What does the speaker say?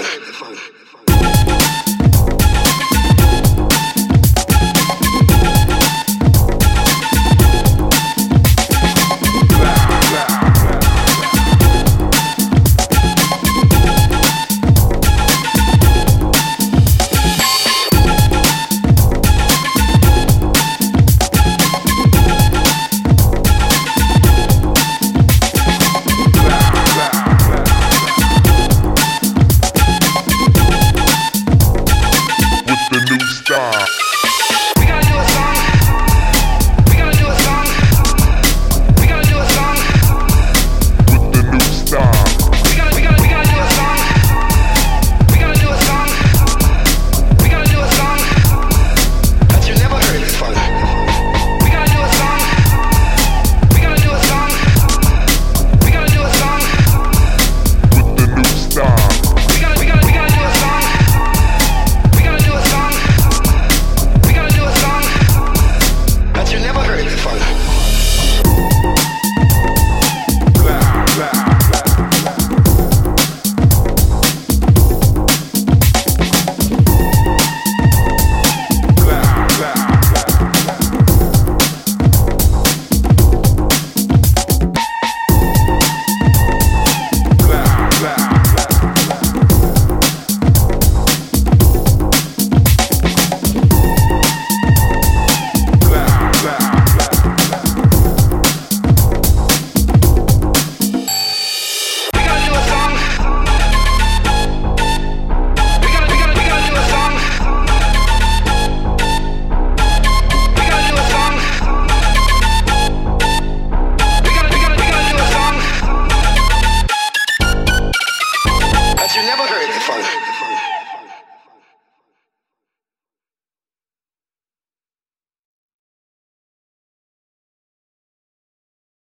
来来放这 angefangen.